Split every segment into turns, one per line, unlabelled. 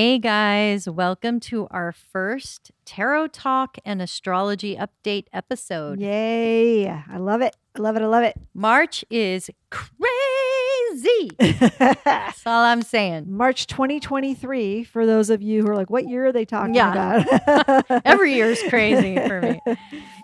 Hey guys, welcome to our first Tarot Talk and Astrology Update episode.
Yay. I love it. I love it. I love it.
March is crazy. That's all I'm saying.
March 2023, for those of you who are like, what year are they talking
Yeah.
about?
Every year is crazy for me.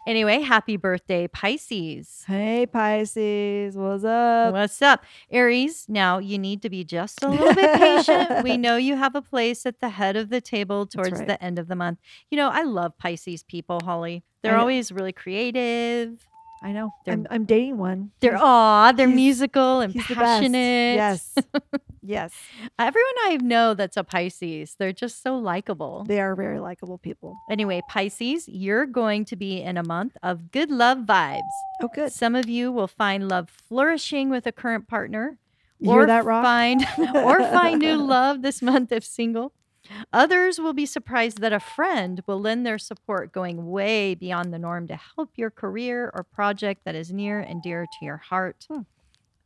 Anyway, happy birthday, Pisces.
Hey, Pisces. What's up?
What's up, Aries? Now you need to be just a little bit patient. we know you have a place at the head of the table towards
right.
the end of the month. You know, I love Pisces people, Holly. They're always really creative.
I know.
They're-
I'm, I'm dating one.
They're aw, they're musical and
he's the best.
passionate.
Yes. yes.
Everyone I know that's a Pisces, they're just so likable.
They are very likable people.
Anyway, Pisces, you're going to be in a month of good love vibes.
Oh, good.
Some of you will find love flourishing with a current partner.
You hear that, Rock?
Find or find new love this month if single. Others will be surprised that a friend will lend their support going way beyond the norm to help your career or project that is near and dear to your heart.
Hmm.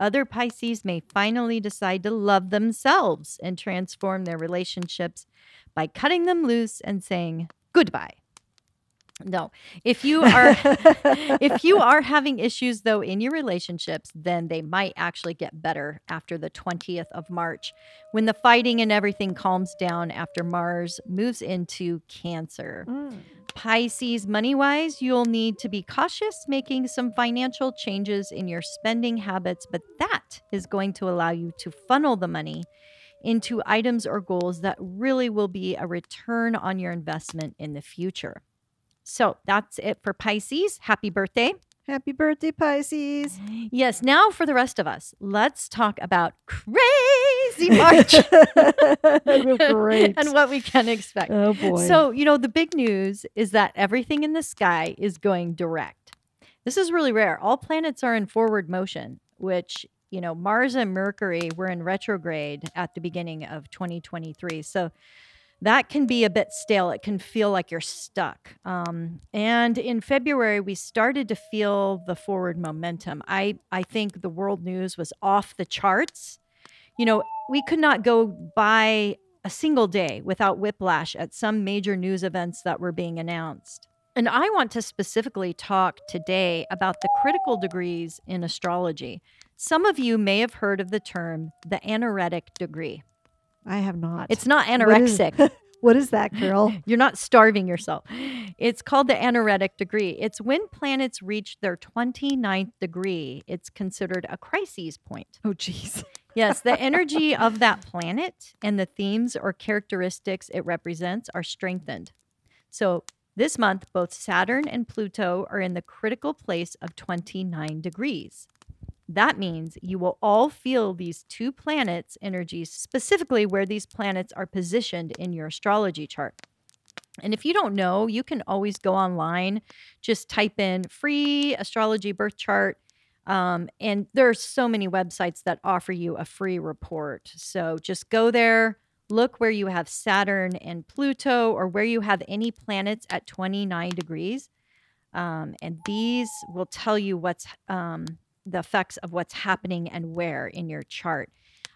Other Pisces may finally decide to love themselves and transform their relationships by cutting them loose and saying goodbye. No, if you are if you are having issues though in your relationships, then they might actually get better after the 20th of March when the fighting and everything calms down after Mars moves into Cancer.
Mm.
Pisces, money wise, you'll need to be cautious making some financial changes in your spending habits, but that is going to allow you to funnel the money into items or goals that really will be a return on your investment in the future. So that's it for Pisces. Happy birthday.
Happy birthday, Pisces.
Yes, now for the rest of us, let's talk about crazy March
Great.
and what we can expect.
oh, boy.
So, you know, the big news is that everything in the sky is going direct. This is really rare. All planets are in forward motion, which, you know, Mars and Mercury were in retrograde at the beginning of 2023. So, that can be a bit stale. It can feel like you're stuck. Um, and in February, we started to feel the forward momentum. I, I think the world news was off the charts. You know, we could not go by a single day without whiplash at some major news events that were being announced. And I want to specifically talk today about the critical degrees in astrology. Some of you may have heard of the term the anaretic degree.
I have not.
It's not anorexic.
what is that, girl?
You're not starving yourself. It's called the anaretic degree. It's when planets reach their 29th degree. It's considered a crises point.
Oh, jeez.
Yes, the energy of that planet and the themes or characteristics it represents are strengthened. So this month, both Saturn and Pluto are in the critical place of 29 degrees. That means you will all feel these two planets' energies, specifically where these planets are positioned in your astrology chart. And if you don't know, you can always go online, just type in free astrology birth chart. Um, and there are so many websites that offer you a free report. So just go there, look where you have Saturn and Pluto, or where you have any planets at 29 degrees. Um, and these will tell you what's um, the effects of what's happening and where in your chart.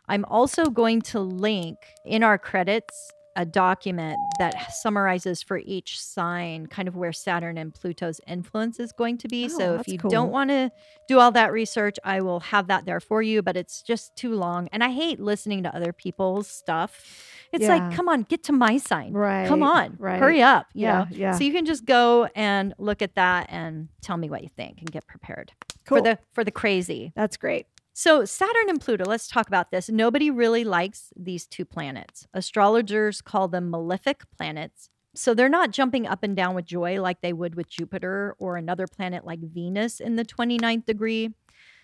I'm also going to link in our credits a document that summarizes for each sign kind of where Saturn and Pluto's influence is going to be.
Oh,
so if you
cool.
don't want to do all that research, I will have that there for you, but it's just too long. And I hate listening to other people's stuff. It's like, come on, get to my sign.
Right.
Come on,
Right.
hurry up.
Yeah.
know?
Yeah.
So you can just go and look at that and tell me what you think and get prepared
cool.
for the for the crazy.
That's great.
So Saturn and Pluto, let's talk about this. Nobody really likes these two planets. Astrologers call them malefic planets. So they're not jumping up and down with joy like they would with Jupiter or another planet like Venus in the 29th degree.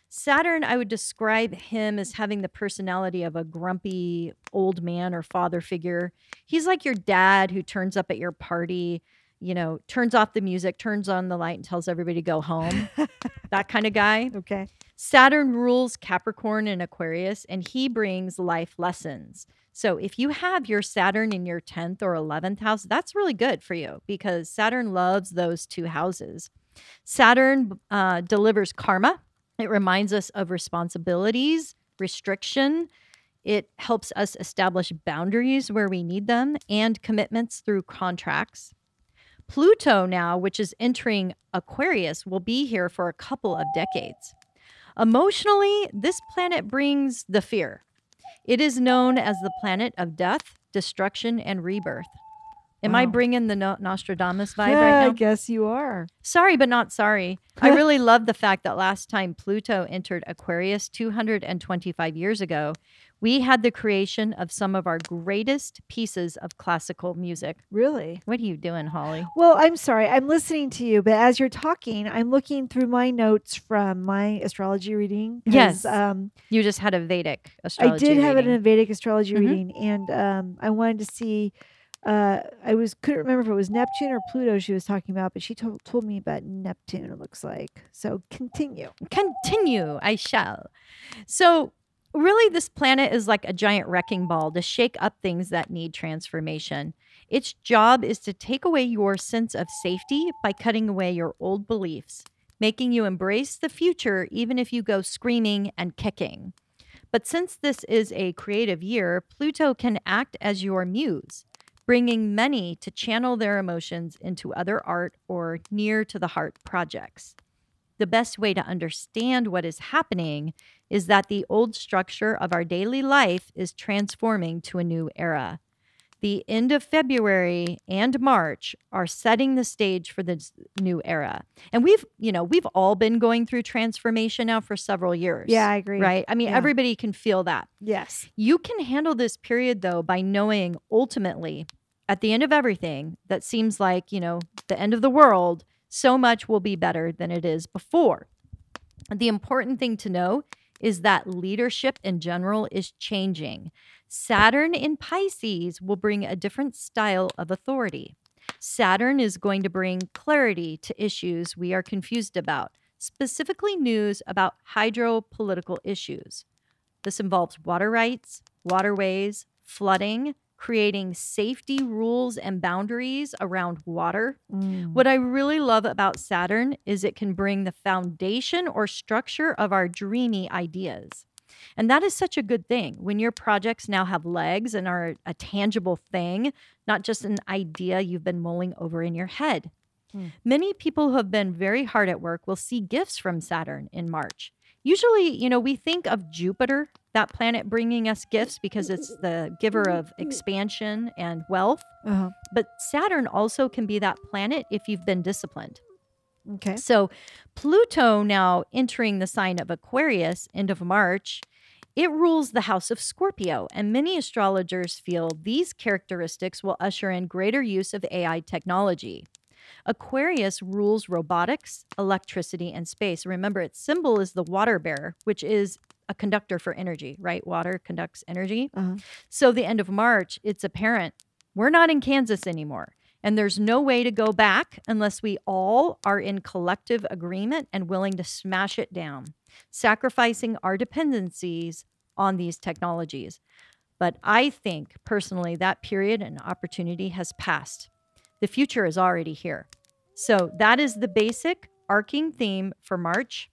Saturn, I would describe him as having the personality of a grumpy old man or father figure. He's like your dad who turns up at your party, you know, turns off the music, turns on the light, and tells everybody to go home. that kind of guy.
Okay.
Saturn rules Capricorn and Aquarius, and he brings life lessons. So if you have your Saturn in your 10th or 11th house, that's really good for you because Saturn loves those two houses. Saturn uh, delivers karma, it reminds us of responsibilities, restriction. It helps us establish boundaries where we need them and commitments through contracts. Pluto, now, which is entering Aquarius, will be here for a couple of decades. Emotionally, this planet brings the fear. It is known as the planet of death, destruction, and rebirth. Am I bringing the no- Nostradamus vibe
Yeah,
right now?
I guess you are.
Sorry, but not sorry. I really love the fact that last time Pluto entered Aquarius 225 years ago, we had the creation of some of our greatest pieces of classical music.
Really?
What are you doing, Holly?
Well, I'm sorry. I'm listening to you, but as you're talking, I'm looking through my notes from my astrology reading.
Yes.
Um,
You just had a Vedic astrology I
did have it in a Vedic astrology
Mhm.
reading, and um, I wanted to see. Uh, I was couldn't remember if it was Neptune or Pluto she was talking about, but she told told me about Neptune. It looks like so. Continue.
Continue, I shall. So, really, this planet is like a giant wrecking ball to shake up things that need transformation. Its job is to take away your sense of safety by cutting away your old beliefs, making you embrace the future even if you go screaming and kicking. But since this is a creative year, Pluto can act as your muse, bringing many to channel their emotions into other art or near to the heart projects the best way to understand what is happening is that the old structure of our daily life is transforming to a new era. The end of February and March are setting the stage for this new era. And we've, you know, we've all been going through transformation now for several years.
Yeah, I agree.
Right? I mean,
Yeah.
everybody can feel that.
Yes.
You can handle this period though by knowing ultimately at the end of everything that seems like, you know, the end of the world, so much will be better than it is before. The important thing to know is that leadership in general is changing. Saturn in Pisces will bring a different style of authority. Saturn is going to bring clarity to issues we are confused about, specifically news about hydro political issues. This involves water rights, waterways, flooding, creating safety rules and boundaries around water.
Mm.
What I really love about Saturn is it can bring the foundation or structure of our dreamy ideas. And that is such a good thing when your projects now have legs and are a tangible thing, not just an idea you've been mulling over in your head.
Hmm.
Many people who have been very hard at work will see gifts from Saturn in March. Usually, you know, we think of Jupiter, that planet bringing us gifts because it's the giver of expansion and wealth.
Uh-huh.
But Saturn also can be that planet if you've been disciplined.
Okay.
So, Pluto now entering the sign of Aquarius, end of March, it rules the house of Scorpio. And many astrologers feel these characteristics will usher in greater use of AI technology. Aquarius rules robotics, electricity, and space. Remember, its symbol is the water bearer, which is a conductor for energy, right? Water conducts energy.
Uh-huh.
So, the end of March, it's apparent we're not in Kansas anymore. And there's no way to go back unless we all are in collective agreement and willing to smash it down, sacrificing our dependencies on these technologies. But I think personally that period and opportunity has passed. The future is already here. So that is the basic arcing theme for March.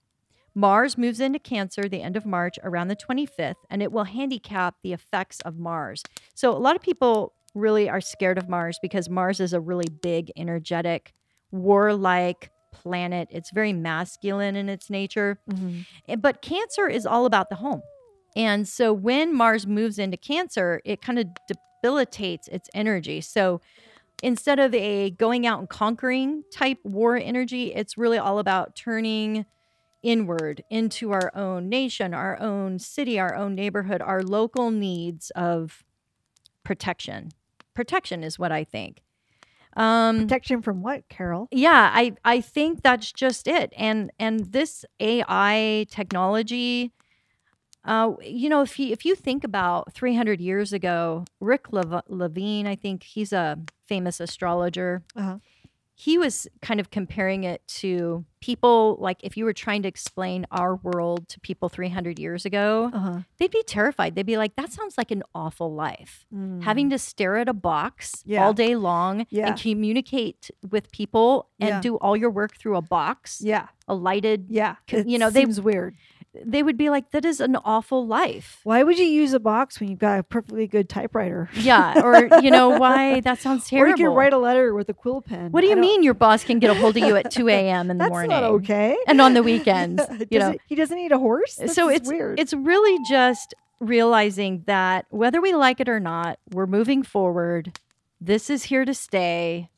Mars moves into Cancer the end of March around the 25th, and it will handicap the effects of Mars. So, a lot of people really are scared of Mars because Mars is a really big, energetic, warlike planet. It's very masculine in its nature.
Mhm.
Eh, But Cancer is all about the home. And so when Mars moves into Cancer, it kind of debilitates its energy. So instead of a going out and conquering type war energy, it's really all about turning inward into our own nation, our own city, our own neighborhood, our local needs of protection. Protection is what I think. Um,
Protection from what, Carol?
yeah, I I think that's just it. And and this AI technology, uh, you know, if you if you think about 300 years ago, Rick Lev- Levine, I think he's a famous astrologer.
Uh-huh.
He was kind of comparing it to people like if you were trying to explain our world to people 300 years ago,
Uh-huh.
they'd be terrified. They'd be like, "That sounds like an awful life." having to stare at a box
Mm. Yeah.
all day long
Yeah.
and communicate with people and
Yeah.
do all your work through a box,
Yeah.
a lighted.
Yeah. It
you know, they-
seems weird.
They would be like, "That is an awful life."
Why would you use a box when you've got a perfectly good typewriter?
Yeah, or you know why? That sounds
Or you can write a letter with a quill pen.
what do you mean your boss can get a hold of you at two a.m. in the
That's
morning
not okay.
and on the weekends? You know,
it- he doesn't need a horse. That's
so it's
weird.
it's really just realizing that whether we like it or not, we're moving forward. This is here to stay,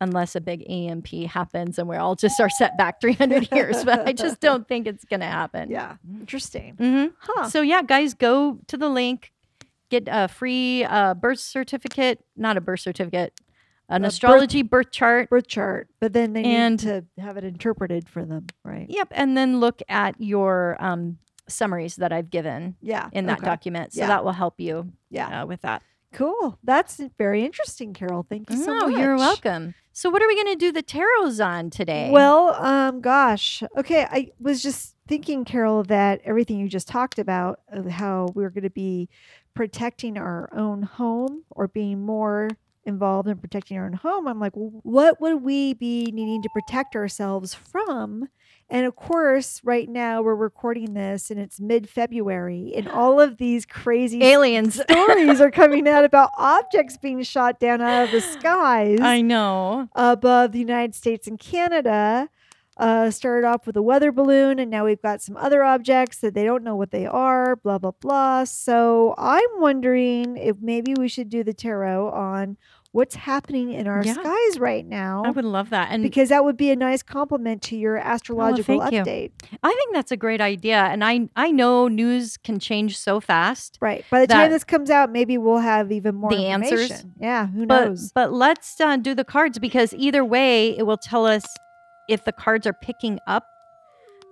unless a big EMP happens and we're all just are set back 300 years. But I just don't think it's going to happen.
yeah, interesting.
hmm
Huh?
So yeah, guys, go to the link, get a free uh, birth certificate, not a birth certificate, an
birth-
astrology birth chart.
Birth chart, but then they
And-
need to have it interpreted for them, right?
Yep, and then look at your um, summaries that I've given
Yeah.
in that
okay.
document. So
Yeah.
that will help you
Yeah.
uh, with that.
Cool. That's very interesting, Carol. Thank you so
oh,
much.
you're welcome. So, what are we going to do the tarots on today?
Well, um, gosh. Okay, I was just thinking, Carol, that everything you just talked about, of how we're going to be protecting our own home or being more involved in protecting our own home. I'm like, well, what would we be needing to protect ourselves from? And of course, right now we're recording this and it's mid February, and all of these crazy
aliens.
stories are coming out about objects being shot down out of the skies
I know.
above the United States and Canada. Uh, started off with a weather balloon, and now we've got some other objects that they don't know what they are, blah, blah, blah. So I'm wondering if maybe we should do the tarot on what's happening in our
Yeah.
skies right now.
I would love that. And
because that would be a nice complement to your astrological
thank you.
update.
I think that's a great idea. And I, I know news can change so fast.
Right. By the time this comes out, maybe we'll have even more
The answers.
Yeah. Who
But,
knows?
but let's uh, do the cards because either way, it will tell us if the cards are picking up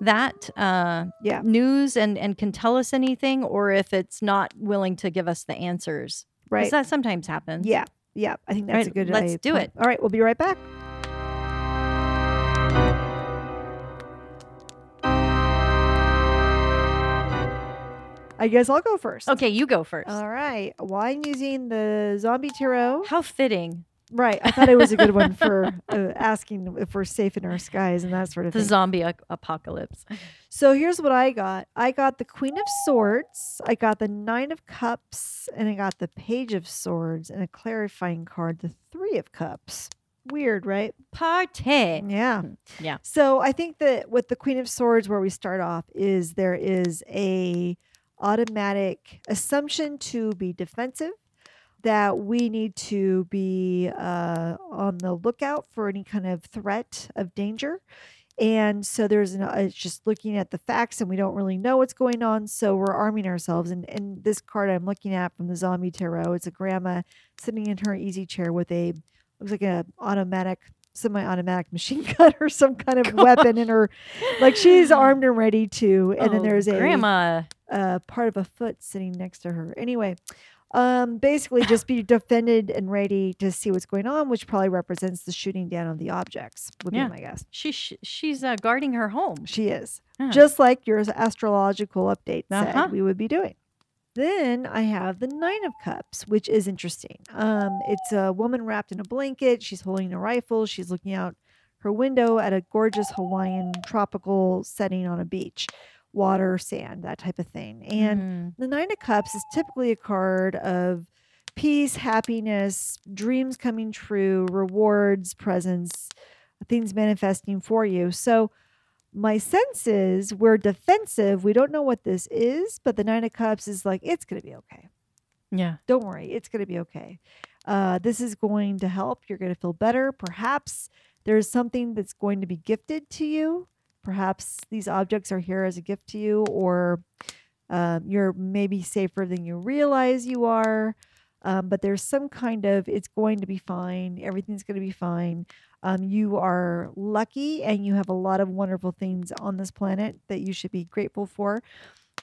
that uh,
Yeah.
news and, and can tell us anything or if it's not willing to give us the answers.
Right.
That sometimes happens.
Yeah. Yeah. I think that's
Right,
a good idea.
let's
uh,
do
point.
it.
All right. We'll be right back. I guess I'll go first.
Okay, you go first.
All right. Well, I'm using the zombie tarot.
How fitting.
Right. I thought it was a good one for uh, asking if we're safe in our skies and that sort of
The
thing.
zombie ac- apocalypse.
So here's what I got. I got the Queen of Swords, I got the Nine of Cups, and I got the Page of Swords and a clarifying card, the Three of Cups. Weird, right?
Party.
Yeah.
Yeah.
So I think that with the Queen of Swords, where we start off, is there is a automatic assumption to be defensive that we need to be uh, on the lookout for any kind of threat of danger. And so there's an, uh, it's just looking at the facts and we don't really know what's going on. So we're arming ourselves. And, and this card I'm looking at from the Zombie Tarot, it's a grandma sitting in her easy chair with a, looks like an automatic, semi automatic machine gun or some kind of weapon in her, like she's armed and ready to. And then
Oh,
there's a,
grandma.
uh, part of a foot sitting next to her. Anyway, um, basically just be defended and ready to see what's going on, which probably represents the shooting down of the objects. Would
Yeah.
be my guess.
She, sh- she's uh, guarding her home.
She is
Huh.
just like your astrological update said
Uh-huh.
we would be doing. Then I have the Nine of Cups, which is interesting. Um, it's a woman wrapped in a blanket. She's holding a rifle. She's looking out her window at a gorgeous Hawaiian tropical setting on a beach, water, sand, that type of thing. And
Mm.
the Nine of Cups is typically a card of peace, happiness, dreams coming true, rewards, presents, things manifesting for you. So, my sense is we're defensive. We don't know what this is, but the Nine of Cups is like, it's going to be okay.
yeah.
Don't worry, it's going to be okay. Uh, this is going to help. You're going to feel better. Perhaps there's something that's going to be gifted to you. Perhaps these objects are here as a gift to you, or um, you're maybe safer than you realize you are. Um, but there's some kind of it's going to be fine. Everything's going to be fine. Um, you are lucky and you have a lot of wonderful things on this planet that you should be grateful for.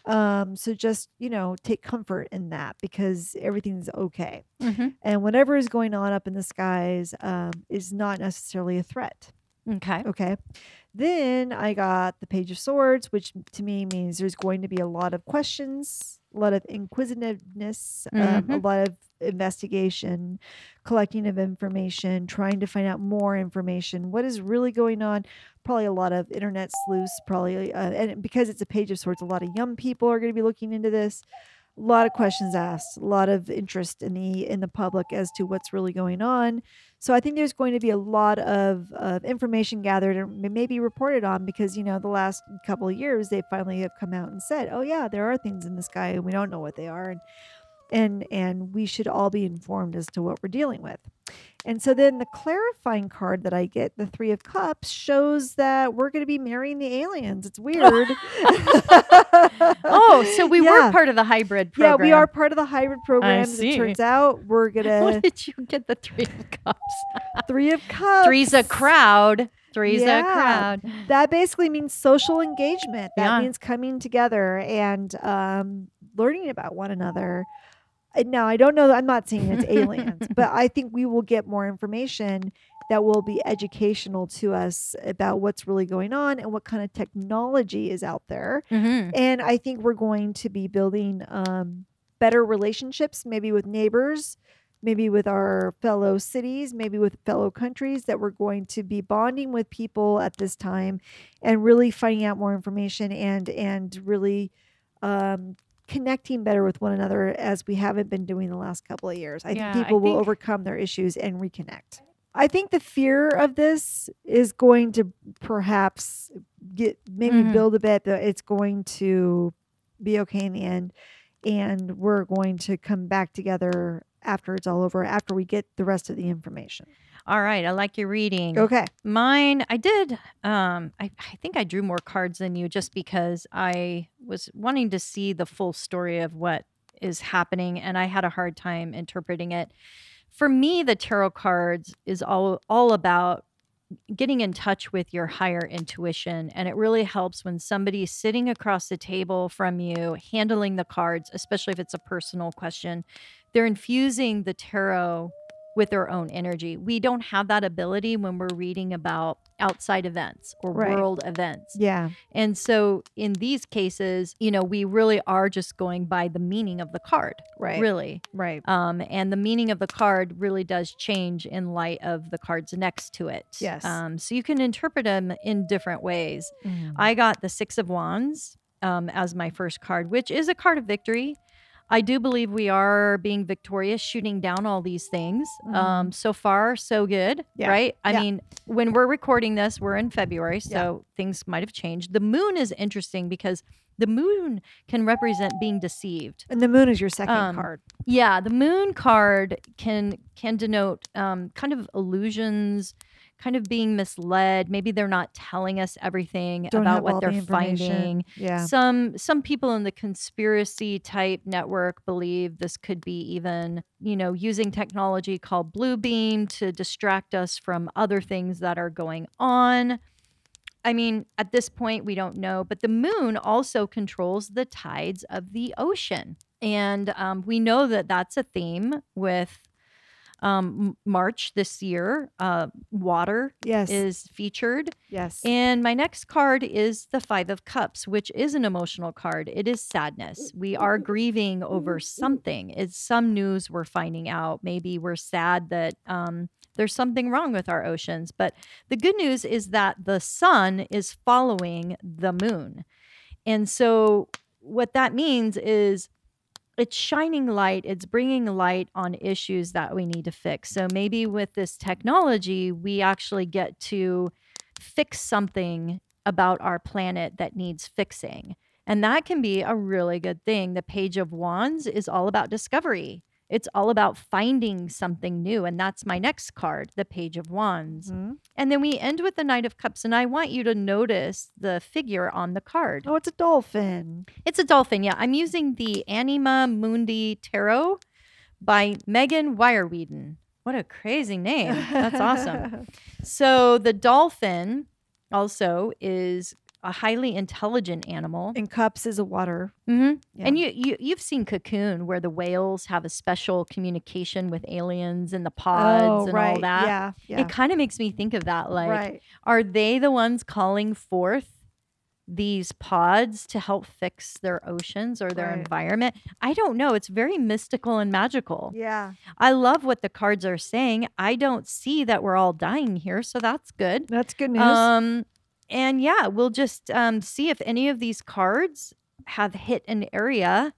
Um, so just, you know, take comfort in that because everything's okay.
Mm-hmm.
And whatever is going on up in the skies um, is not necessarily a threat.
Okay.
Okay. Then I got the Page of Swords, which to me means there's going to be a lot of questions, a lot of inquisitiveness, um, a
Mhm.
lot of investigation, collecting of information, trying to find out more information. What is really going on? Probably a lot of internet sleuths, probably, uh, and because it's a Page of Swords, a lot of young people are going to be looking into this. A lot of questions asked, a lot of interest in the in the public as to what's really going on. So I think there's going to be a lot of, of information gathered and maybe reported on because you know the last couple of years they finally have come out and said, oh yeah, there are things in the sky and we don't know what they are, and and and we should all be informed as to what we're dealing with. And so then the clarifying card that I get, the Three of Cups, shows that we're going to be marrying the aliens. It's weird.
Oh, so we
Yeah.
were part of the hybrid program.
Yeah, we are part of the hybrid program. It turns out, we're gonna
What did you get the three of cups?
three of cups.
Three's a crowd. Three's
Yeah.
a crowd.
That basically means social engagement. That
Yeah.
means coming together and um, learning about one another. Now, I don't know. I'm not saying it's aliens, but I think we will get more information that will be educational to us about what's really going on and what kind of technology is out there.
Mm-hmm.
And I think we're going to be building um, better relationships, maybe with neighbors, maybe with our fellow cities, maybe with fellow countries, that we're going to be bonding with people at this time and really finding out more information and and really um, connecting better with one another as we haven't been doing the last couple of years. I
Yeah,
think people will
think-
overcome their issues and reconnect. I think the fear of this is going to perhaps get maybe
Mhm.
build a bit, but it's going to be okay in the end. And we're going to come back together after it's all over, after we get the rest of the information.
All right. I like your reading.
Okay.
Mine, I did. Um, I, I think I drew more cards than you just because I was wanting to see the full story of what is happening, and I had a hard time interpreting it. For me, the tarot cards is all all about getting in touch with your higher intuition, and it really helps when somebody's sitting across the table from you, handling the cards, especially if it's a personal question. They're infusing the tarot with their own energy. We don't have that ability when we're reading about outside events or
Right.
world events.
Yeah.
And so in these cases, you know, we really are just going by the meaning of the card,
Right.
really.
Right.
Um, and the meaning of the card really does change in light of the cards next to it.
Yes.
Um, so you can interpret them in different ways.
Mhm.
I got the Six of Wands um, as my first card, which is a card of victory. I do believe we are being victorious, shooting down all these things. Um, so far, so good,
Mm-hmm. Yeah.
right? I
Yeah.
mean, when we're recording this, we're in February, so things might have changed. The moon is interesting because the moon can represent being deceived.
And the moon is your second
Um,
card.
Yeah, the moon card can can denote um, kind of illusions, kind of being misled. Maybe they're not telling us everything
Don't
about what they're
information.
finding.
Yeah.
Some some people in the conspiracy type network believe this could be even, you know, using technology called blue beam to distract us from other things that are going on. I mean, at this point we don't know, but the moon also controls the tides of the ocean. And um, we know that that's a theme with um, March this year. Uh, water
Yes.
is featured.
yes.
And my next card is the Five of Cups, which is an emotional card. It is sadness. We are grieving over something. It's some news we're finding out. Maybe we're sad that um, there's something wrong with our oceans. But the good news is that the sun is following the moon. And so, what that means is it's shining light, it's bringing light on issues that we need to fix. So, maybe with this technology, we actually get to fix something about our planet that needs fixing. And that can be a really good thing. The Page of Wands is all about discovery. It's all about finding something new. And that's my next card, the Page of Wands.
Mhm.
And then we end with the Knight of Cups. And I want you to notice the figure on the card.
Oh, it's a dolphin.
It's a dolphin. Yeah. I'm using the Anima Mundi Tarot by Megan Wireweeden. What a crazy name. That's awesome. So the dolphin also is a highly intelligent animal.
and cups is a water.
hmm
Yeah.
And you, you you've seen Cocoon where the whales have a special communication with aliens and the pods
oh,
and
right.
all that.
Yeah. Yeah.
It kind of makes me think of that. Like,
right.
are they the ones calling forth these pods to help fix their oceans or their
Right.
environment? I don't know. It's very mystical and magical.
Yeah.
I love what the cards are saying. I don't see that we're all dying here, so that's good.
That's good news.
Um, and yeah, we'll just um, see if any of these cards have hit an area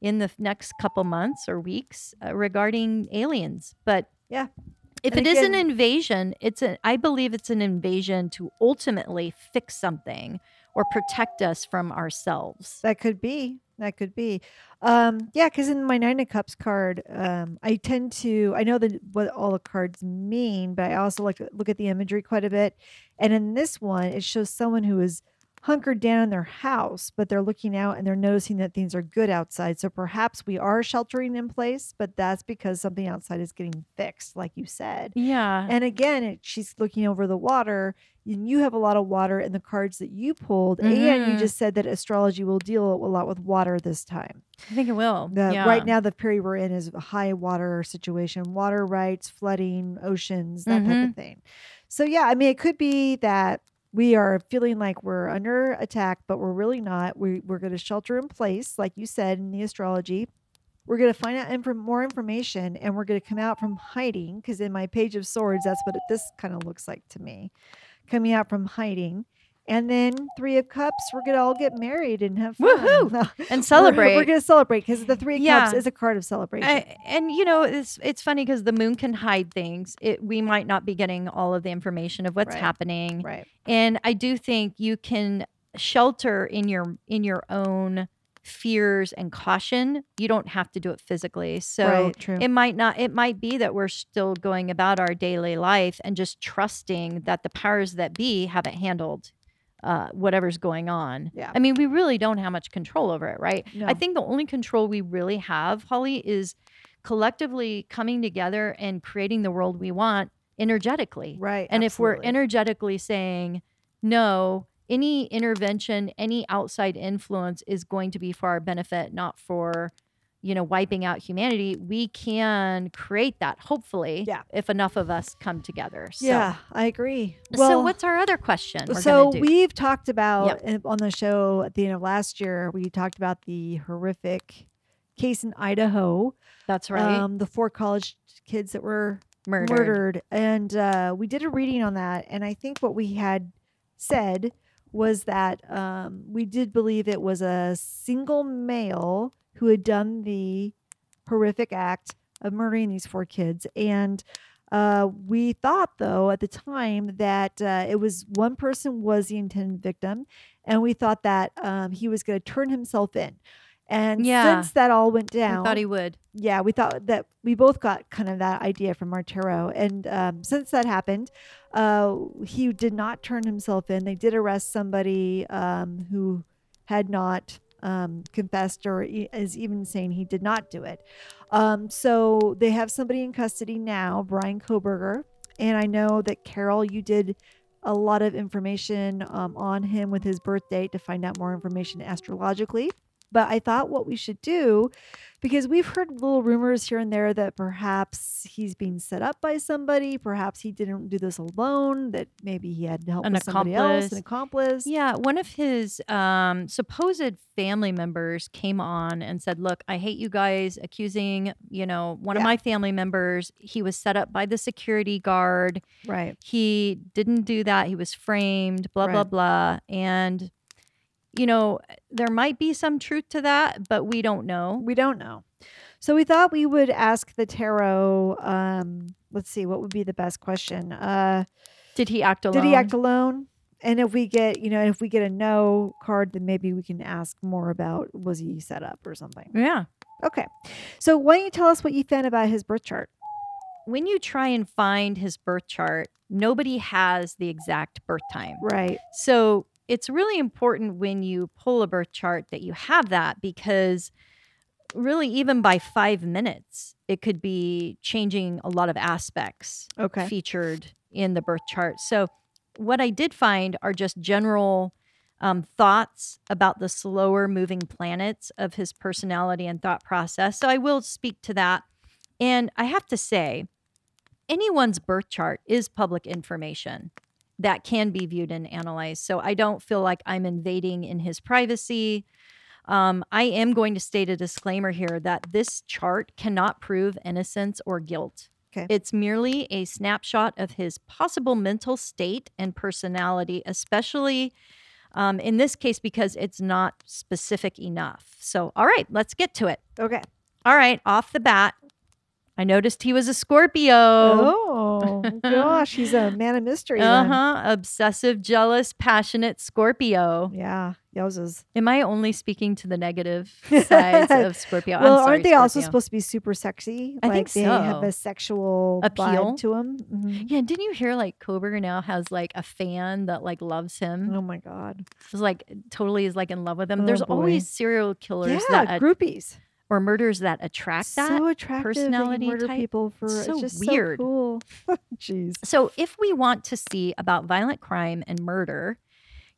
in the next couple months or weeks uh, regarding aliens. But
Yeah.
if
And
it is an invasion, it's a. I believe it's an invasion to ultimately fix something or protect us from ourselves.
That could be. That could be. Um, yeah, because in my Nine of Cups card, um, I tend to I know that what all the cards mean, but I also like to look at the imagery quite a bit. And in this one, it shows someone who is hunkered down in their house, but they're looking out and they're noticing that things are good outside. So perhaps we are sheltering in place, but that's because something outside is getting fixed, like you said.
Yeah.
And again, it, she's looking over the water. And you have a lot of water in the cards that you pulled, and you
Mhm.
just said that astrology will deal a lot with water this time.
I think it will.
The,
yeah.
Right now, the period we're in is a high water situation, water rights, flooding, oceans, that type of thing. So yeah, I mean, it could be that we are feeling like we're under attack, but we're really not. We, we're going to shelter in place, like you said in the astrology. We're going to find out inf- more information and we're going to come out from hiding because in my page of swords, that's what it, this kind of looks like to me coming out from hiding. And then Three of Cups, we're going to all get married and have fun.
Woohoo! And celebrate.
We're, we're going to celebrate because the Three of Cups is a card of celebration.
I, and you know it's it's funny because the moon can hide things. It, we might not be getting all of the information of what's
Right.
happening,
right.
and I do think you can shelter in your in your own fears and caution. You don't have to do it physically. So
right.
It might not. It might be that we're still going about our daily life and just trusting that the powers that be have it handled. Uh, whatever's going on.
Yeah.
I mean, we really don't have much control over it, right?
No.
I think the only control we really have, Holly, is collectively coming together and creating the world we want energetically.
right.
And if we're energetically saying, no, any intervention, any outside influence is going to be for our benefit, not for, you know, wiping out humanity, we can create that, hopefully,
Yeah.
if enough of us come together. So,
yeah, I agree.
so what's our other question? We're
so
do?
we've talked about in- on the show at the end of last year we talked about the horrific case in idaho
That's right.
um, the four college kids that were
murdered.
murdered, and uh, we did a reading on that and i think what we had said was that um, we did believe it was a single male who had done the horrific act of murdering these four kids and uh, we thought though at the time that uh, it was one person was the intended victim and we thought that um, he was going to turn himself in and
Yeah.
since that all went down
thought he would.
yeah, we thought that we both got kind of that idea from our tarot. And um, since that happened, uh, he did not turn himself in. They did arrest somebody um, who had not um, confessed or is even saying he did not do it. Um, so they have somebody in custody now, Bryan Kohberger. And I know that Carol, you did a lot of information um, on him with his birth date to find out more information astrologically. But I thought what we should do because we've heard little rumors here and there that perhaps he's being set up by somebody. Perhaps he didn't do this alone. That maybe he had help
An
with somebody else, an
accomplice.
accomplice.
Yeah, one of his um, supposed family members came on and said, "Look, I hate you guys accusing, you know, one of my family members. He was set up by the security guard.
Right.
He didn't do that. He was framed. Blah blah blah." And you know, there might be some truth to that, but we don't know.
We don't know. So we thought we would ask the tarot. Um, let's see, what would be the best question? Uh,
Did he act alone?
did he act alone? And if we get, you know, if we get a no card, then maybe we can ask more about was he set up or something.
Yeah.
Okay. So why don't you tell us what you found about his birth chart?
When you try and find his birth chart, nobody has the exact birth time.
Right.
So it's really important when you pull a birth chart that you have that because really, even by five minutes, it could be changing a lot of aspects
Okay.
featured in the birth chart. So, what I did find are just general um, thoughts about the slower moving planets of his personality and thought process. So, I will speak to that. And I have to say, anyone's birth chart is public information that can be viewed and analyzed. So, I don't feel like I'm invading in his privacy. Um, I am going to state a disclaimer here that this chart cannot prove innocence or guilt.
Okay.
It's merely a snapshot of his possible mental state and personality, especially um, in this case because it's not specific enough. So, all right, let's get to it.
Okay.
All right, off the bat, I noticed he was a Scorpio.
Oh, gosh, he's a man of mystery.
Uh huh. Obsessive, jealous, passionate Scorpio.
Yeah. Yowzas.
Am I only speaking to the negative sides of Scorpio?
Well,
sorry,
aren't they also supposed to be super sexy?
I
like
think
they have a sexual
Appeal?
vibe to them. Mhm.
Yeah, didn't you hear like Kohberger now has like a fan that like loves him?
Oh my god.
Is like totally is like in love with him.
Oh,
There's
boy.
always serial killers
Yeah,
that
groupies.
Or murders that attract that.
so attractive.
personality
that murder
type.
people for
So
it's just
weird.
So cool. Jeez.
So, if we want to see about violent crime and murder,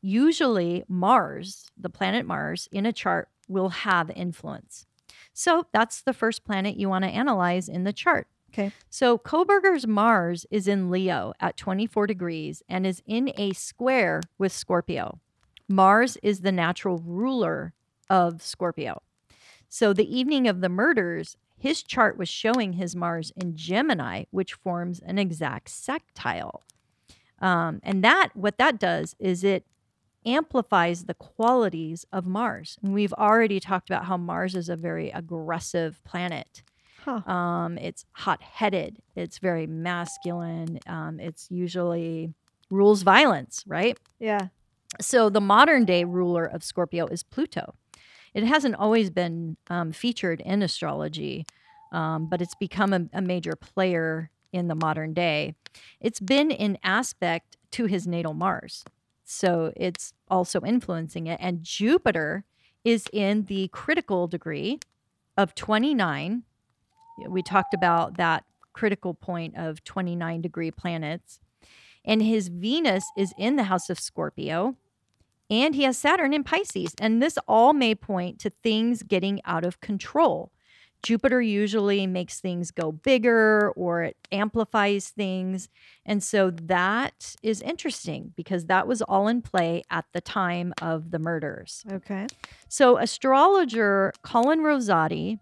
usually Mars, the planet Mars, in a chart will have influence. So, that's the first planet you want to analyze in the chart.
Okay.
So, Kohberger's Mars is in Leo at 24 degrees and is in a square with Scorpio. Mars is the natural ruler of Scorpio. So, the evening of the murders, his chart was showing his Mars in Gemini, which forms an exact sextile. Um, and that, what that does is it amplifies the qualities of Mars. And we've already talked about how Mars is a very aggressive planet.
Huh.
Um, it's hot headed, it's very masculine, um, it's usually rules violence, right?
Yeah.
So the modern day ruler of Scorpio is Pluto. It hasn't always been um, featured in astrology, um, but it's become a, a major player in the modern day. It's been in aspect to his natal Mars. So it's also influencing it. And Jupiter is in the critical degree of 29. We talked about that critical point of 29 degree planets. And his Venus is in the house of Scorpio. And he has Saturn in Pisces. And this all may point to things getting out of control. Jupiter usually makes things go bigger or it amplifies things. And so that is interesting because that was all in play at the time of the murders.
Okay.
So, astrologer Colin Rosati,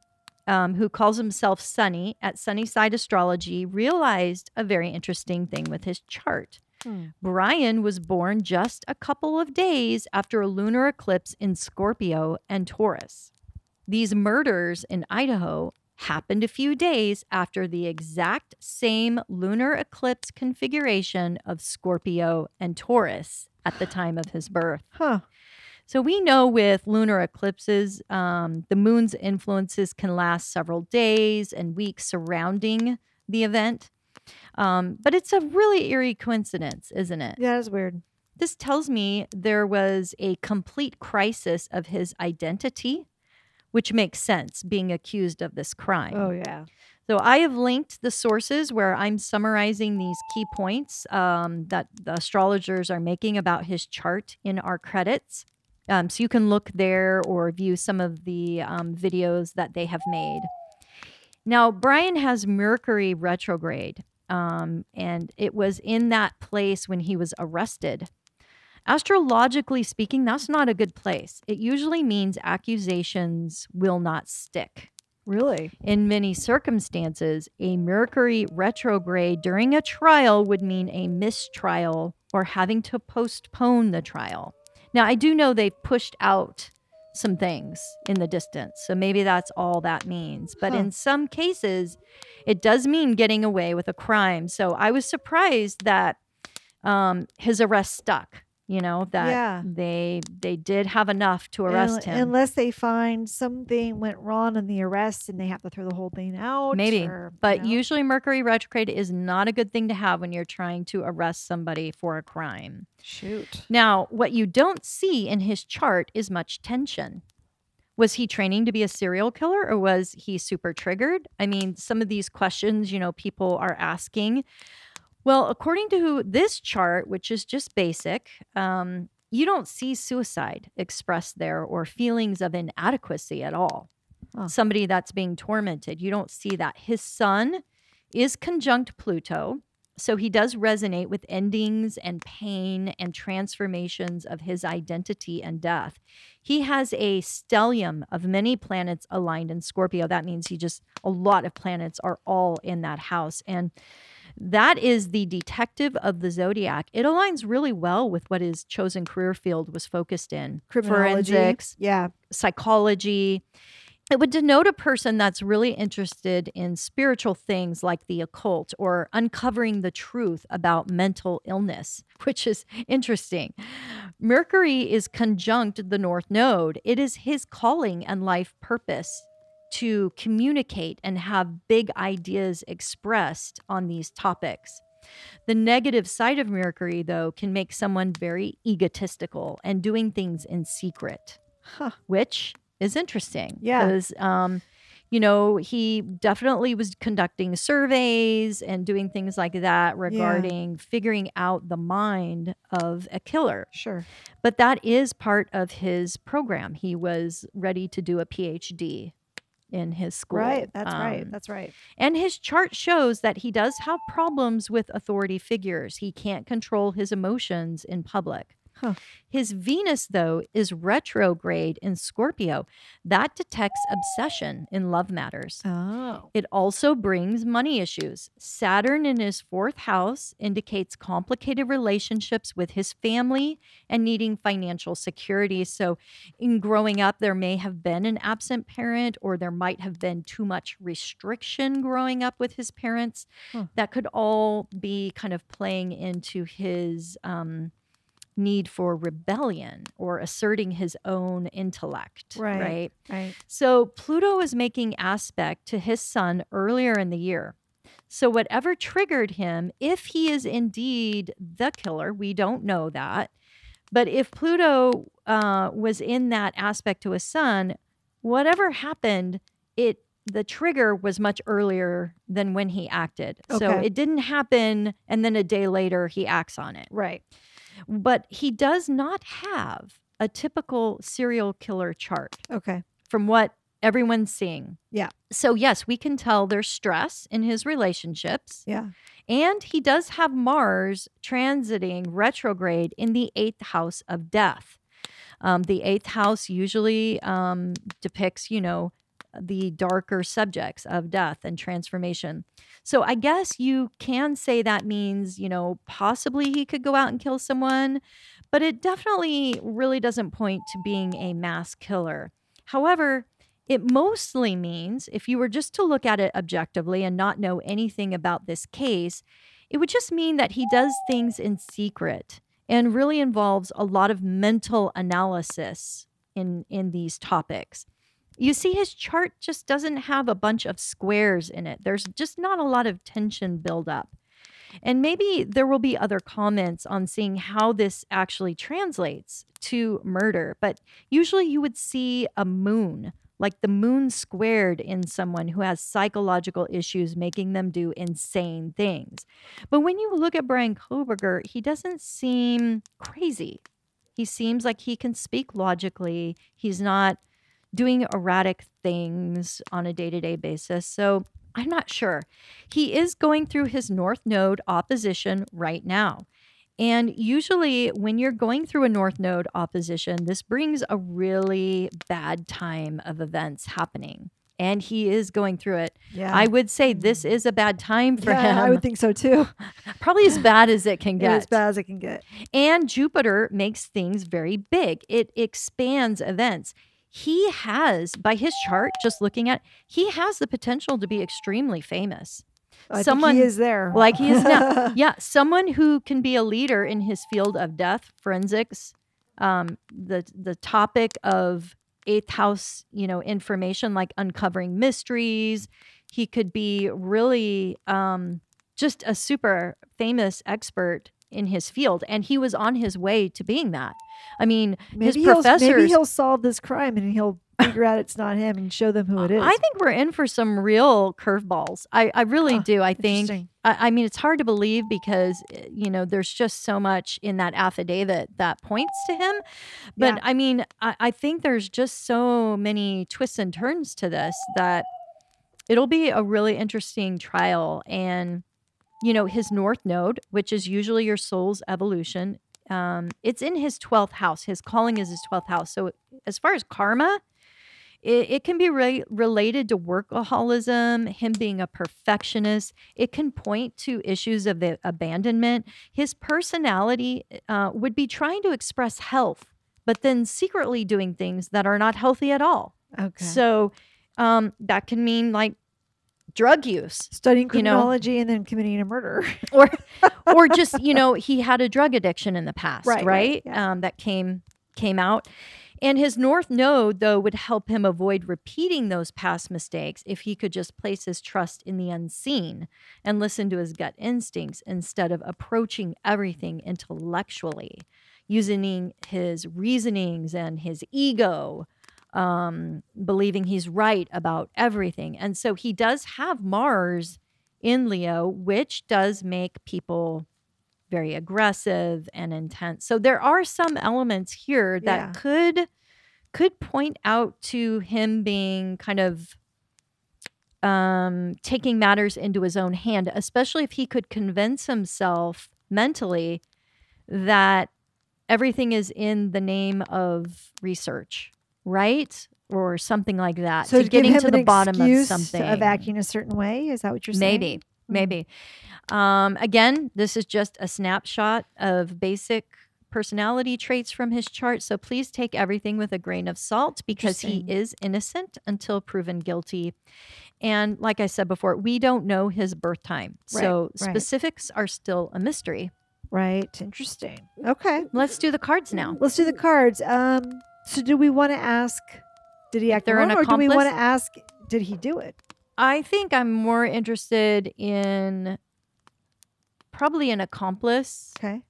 um, who calls himself Sunny at Sunnyside Astrology, realized a very interesting thing with his chart.
Hmm.
Bryan was born just a couple of days after a lunar eclipse in Scorpio and Taurus. These murders in Idaho happened a few days after the exact same lunar eclipse configuration of Scorpio and Taurus at the time of his birth.
Huh.
So we know with lunar eclipses, um, the moon's influences can last several days and weeks surrounding the event. Um, but it's a really eerie coincidence, isn't it?
Yeah, that's weird.
This tells me there was a complete crisis of his identity, which makes sense being accused of this crime.
Oh yeah.
So I have linked the sources where I'm summarizing these key points um, that the astrologers are making about his chart in our credits. Um, so you can look there or view some of the um, videos that they have made. Now, Bryan has Mercury retrograde, um, and it was in that place when he was arrested. Astrologically speaking, that's not a good place. It usually means accusations will not stick.
Really?
In many circumstances, a Mercury retrograde during a trial would mean a mistrial or having to postpone the trial. Now, I do know they pushed out some things in the distance, so maybe that's all that means. But
Huh.
in some cases, it does mean getting away with a crime. So I was surprised that um, his arrest stuck. You know that
Yeah.
they they did have enough to arrest
Un-
him.
Unless they find something went wrong in the arrest and they have to throw the whole thing out.
Maybe,
or, you
But
know.
usually, Mercury retrograde is not a good thing to have when you're trying to arrest somebody for a crime.
shoot.
Now, what you don't see in his chart is much tension. Was he training to be a serial killer or was he super triggered? I mean, some of these questions, you know, people are asking. Well, according to this chart, which is just basic, um, you don't see suicide expressed there or feelings of inadequacy at all.
Huh.
Somebody that's being tormented, you don't see that. His sun is conjunct Pluto. So he does resonate with endings and pain and transformations of his identity and death. He has a stellium of many planets aligned in Scorpio. That means he just, a lot of planets are all in that house. And that is the detective of the zodiac. It aligns really well with what his chosen career field was focused in forensics,
Yeah.
psychology. It would denote a person that's really interested in spiritual things like the occult or uncovering the truth about mental illness, which is interesting. Mercury is conjunct the North Node. It is his calling and life purpose to communicate and have big ideas expressed on these topics. The negative side of Mercury, though, can make someone very egotistical and doing things in secret
Huh.
which is interesting.
Yeah.
Because, um, you know, he definitely was conducting surveys and doing things like that regarding figuring out the mind of a killer.
Sure.
But that is part of his program. He was ready to do a PhD in his school.
Right. That's
Um,
right. That's right.
and his chart shows that he does have problems with authority figures. He can't control his emotions in public.
Huh.
His Venus, though, is retrograde in Scorpio. That detects obsession in love matters.
Oh.
It also brings money issues. Saturn in his fourth house indicates complicated relationships with his family and needing financial security. So, in growing up, there may have been an absent parent, or there might have been too much restriction growing up with his parents.
Huh.
That could all be kind of playing into his. Um, Need for rebellion or asserting his own intellect,
Right.
right?
Right.
So Pluto is making aspect to his sun earlier in the year. So whatever triggered him, if he is indeed the killer, we don't know that. But if Pluto uh, was in that aspect to his sun, whatever happened, it the trigger was much earlier than when he acted. So it didn't happen and then a day later he acts on it.
Right.
But he does not have a typical serial killer chart
Okay.
from what everyone's seeing.
Yeah.
So, yes, we can tell there's stress in his relationships.
Yeah.
And he does have Mars transiting retrograde in the eighth house of death. Um, the eighth house usually um, depicts, you know, the darker subjects of death and transformation. So I guess you can say that means, you know, possibly he could go out and kill someone, but it definitely really doesn't point to being a mass killer. However, it mostly means, if you were just to look at it objectively and not know anything about this case, it would just mean that he does things in secret and really involves a lot of mental analysis in, in these topics. You see, his chart just doesn't have a bunch of squares in it. There's just not a lot of tension build up. And maybe there will be other comments on seeing how this actually translates to murder. But usually you would see a moon, like the moon squared in someone who has psychological issues, making them do insane things. But when you look at Bryan Kohberger, he doesn't seem crazy. He seems like he can speak logically. He's not doing erratic things on a day to day basis. So I'm not sure. He is going through his North Node opposition right now. And usually, when you're going through a North Node opposition, this brings a really bad time of events happening. And he is going through it.
Yeah.
I would say this mm. is a bad time for
yeah,
him.
I would think so too.
Probably as bad as it can
Get
get.
as bad as it can get.
And Jupiter makes things very big. It expands events. He has, by his chart, just looking at, he has the potential to be extremely famous.
I
Someone-
is there.
like he is now. Yeah, someone who can be a leader in his field of death forensics. Um, the the topic of eighth house, you know, information like uncovering mysteries. He could be really um, just a super famous expert in his field, and he was on his way to being that. I mean,
maybe
his
he'll, maybe he'll solve this crime and he'll figure out it's not him and show them who it is.
I think we're in for some real curveballs. I, I really
Huh,
do. I think. I, I mean, it's hard to believe because uh, you know there's just so much in that affidavit that points to him. But
Yeah.
I mean, I, I think there's just so many twists and turns to this that it'll be a really interesting trial. And you know, his north node, which is usually your soul's evolution, um, it's in his twelfth house. His calling is his twelfth house. So as far as karma, it, it can be re- related to workaholism, him being a perfectionist. It can point to issues of the abandonment. His personality uh, would be trying to express health, but then secretly doing things that are not healthy at all.
Okay.
So um, that can mean like drug use
Studying
you know-
criminology and then committing a murder.
or or just you know he had a drug addiction in the past
Right,
right,
right, yeah.
um, that came came out and his north node though would help him avoid repeating those past mistakes if he could just place his trust in the unseen and listen to his gut instincts instead of approaching everything intellectually using his reasonings and his ego um, believing he's right about everything and so he does have mars in Leo, which does make people very aggressive and intense. So there are some elements here that
Yeah.
could could point out to him being kind of um taking matters into his own hand, especially if he could convince himself mentally that everything is in the name of research, right? Or something like that.
so
to getting to the bottom of something
of acting a certain way. Is that what you're saying?
maybe maybe um again this is just a snapshot of basic personality traits from his chart so please take everything with a grain of salt because he is innocent until proven guilty and like i said before we don't know his birth time
Right,
so
right.
specifics are still a mystery
Right. Interesting. Okay.
let's do the cards now
Let's do the cards. Um. So do we want to ask? Did he act
they're an
alone, or do we want to ask? Did he do it?
i think i'm more interested in probably an accomplice
Okay.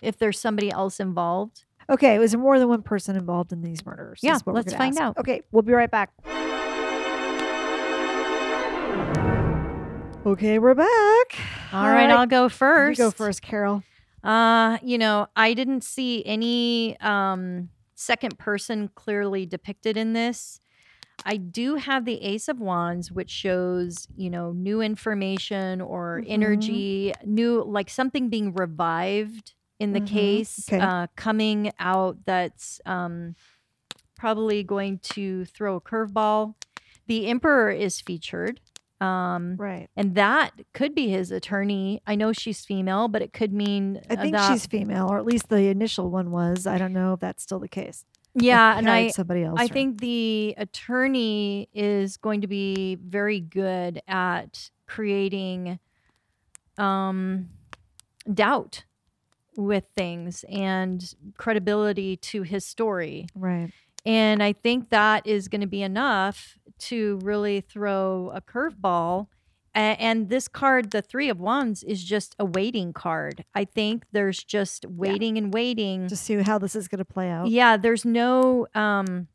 if there's somebody else involved
Okay. Was there more than one person involved in these murders?
Yeah,
is what we're
let's
gonna
find
ask.
out.
Okay. We'll be right back. Okay, we're back.
all right i'll go first.
You go first, Carol.
Uh, you know, I didn't see any um second person clearly depicted in this. I do have the Ace of Wands, which shows, you know, new information or
Mhm.
energy, new like something being revived in the
Mhm.
case,
Okay.
uh, coming out that's um probably going to throw a curveball. The Emperor is featured. Um,
Right.
and that could be his attorney. I know she's female, but it could mean
I think
that-
she's female, or at least the initial one was. I don't know if that's still the case.
yeah, and I
somebody else.
I
or-
think the attorney is going to be very good at creating um doubt with things and credibility to his story.
right.
And I think that is going to be enough to really throw a curveball. And this card, the Three of Wands, is just a waiting card. I think there's just waiting and waiting.
To see how this is going to play out.
Yeah, there's no um,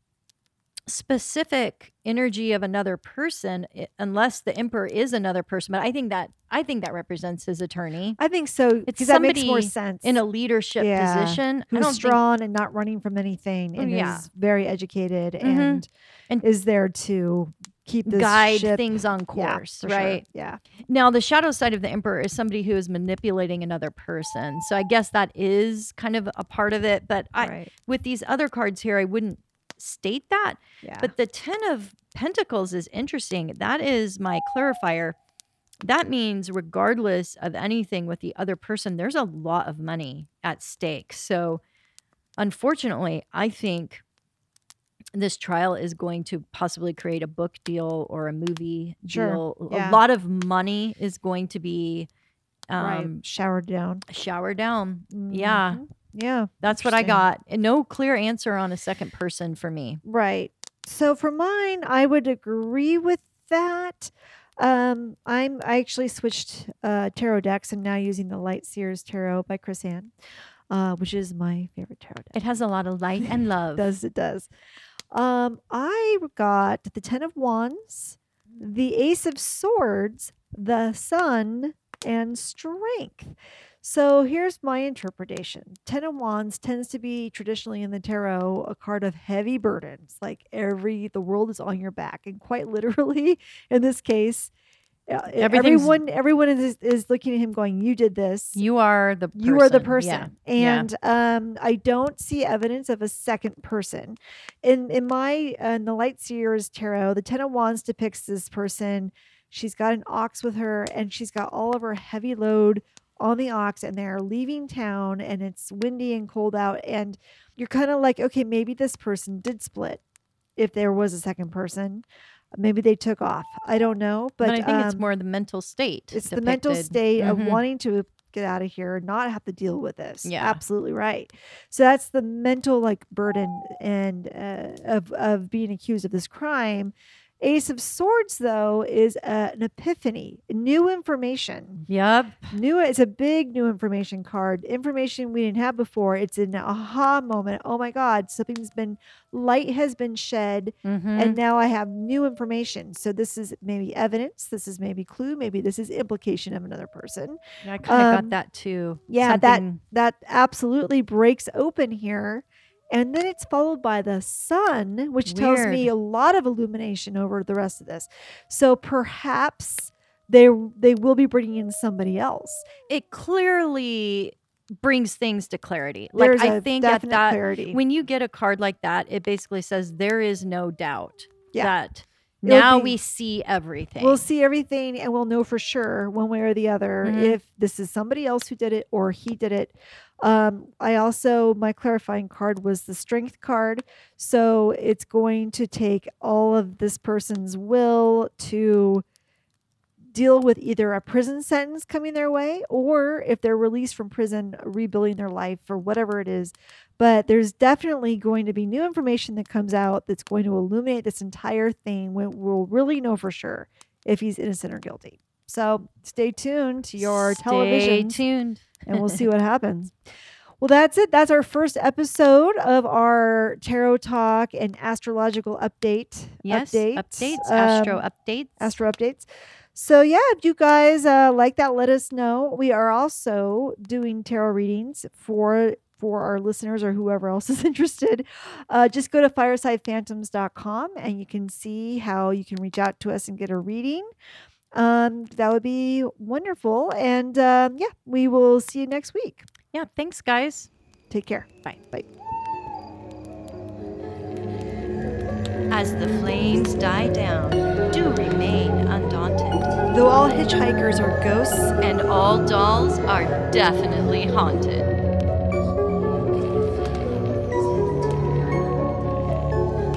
specific energy of another person unless the Emperor is another person. But I think that I think that represents his attorney
I think so
It's
because that makes more sense.
in a leadership
Yeah,
position.
Who's
don't think-
strong and not running from anything,
Oh,
and
yeah.
is very educated
Mhm.
and,
And-
is there to keep this
guide
ship-
things on
Yeah,
course,
sure.
right?
Yeah.
Now, the shadow side of the emperor is somebody who is manipulating another person. So I guess that is kind of a part of it. But I,
right.
with these other cards here, I wouldn't state that.
Yeah.
But the 10 of Pentacles is interesting. That is my clarifier. That means, regardless of anything with the other person, there's a lot of money at stake. So, unfortunately, I think this trial is going to possibly create a book deal or a movie
Sure.
deal.
Yeah.
A lot of money is going to be um,
right. Showered down.
showered down. Yeah.
Yeah.
That's what I got. And no clear answer on a second person for me.
Right. So for mine, I would agree with that. Um, I'm I actually switched uh, tarot decks. I'm now using the Light Seers Tarot by Chris-Anne, uh, which is my favorite tarot deck.
It has a lot of light and love.
does it does. Um, I got the Ten of Wands, the Ace of Swords, the Sun, and Strength. So here's my interpretation. Ten of Wands tends to be traditionally in the tarot a card of heavy burdens, like every the world is on your back, and quite literally in this case, everyone everyone is is looking at him going, "You did this."
You are the person.
you are the person
Yeah.
and um i don't see evidence of a second person in in my uh, in the light seers tarot the ten of wands depicts this person she's got an ox with her and she's got all of her heavy load on the ox and they're leaving town and it's windy and cold out and you're kind of like okay maybe this person did split if there was a second person maybe they took off i don't know but,
But, I think it's
um,
more the mental state.
it's the mental state of
Mhm.
wanting to get out of here and not have to deal with this.
Yeah.
absolutely right. So that's the mental like burden and uh, of of being accused of this crime. Ace of Swords though is uh, an epiphany, new information.
Yep.
New it's a big new information card. Information we didn't have before. It's an aha moment. Oh my god, something's been light has been shed
Mhm.
and now I have new information. So this is maybe evidence. This is maybe clue. Maybe this is implication of another person.
I kind of
um,
got that too.
yeah, that- That absolutely breaks open here. And then it's followed by the sun, which tells me a lot of illumination over the rest of this. So perhaps they they will be bringing in somebody else.
it clearly brings things to clarity. Like
There's
I think at that
clarity.
when you get a card like that, it basically says there is no doubt
Yeah.
that
It'll
now
be-
we see everything.
We'll see everything and we'll know for sure one way or the other
Mhm.
if this is somebody else who did it or he did it. Um, I also, my clarifying card was the strength card. So it's going to take all of this person's will to deal with either a prison sentence coming their way or if they're released from prison, rebuilding their life or whatever it is. But there's definitely going to be new information that comes out that's going to illuminate this entire thing when we'll really know for sure if he's innocent or guilty. So stay tuned to your
Stay
television Stay
tuned.
and we'll see what happens. Well, that's it. That's our first episode of our tarot talk and astrological update.
Yes,
updates,
updates,
um,
astro updates.
astro updates. So yeah, if you guys uh, like that, let us know. We are also doing tarot readings for for our listeners or whoever else is interested. Uh, just go to firesidephantoms.com and you can see how you can reach out to us and get a reading. Um, that would be wonderful. And um, yeah, we will see you next week.
yeah, thanks guys.
Take care.
Bye.
Bye.
As the flames die down, do remain undaunted.
Though all hitchhikers are ghosts,
And all dolls are definitely haunted.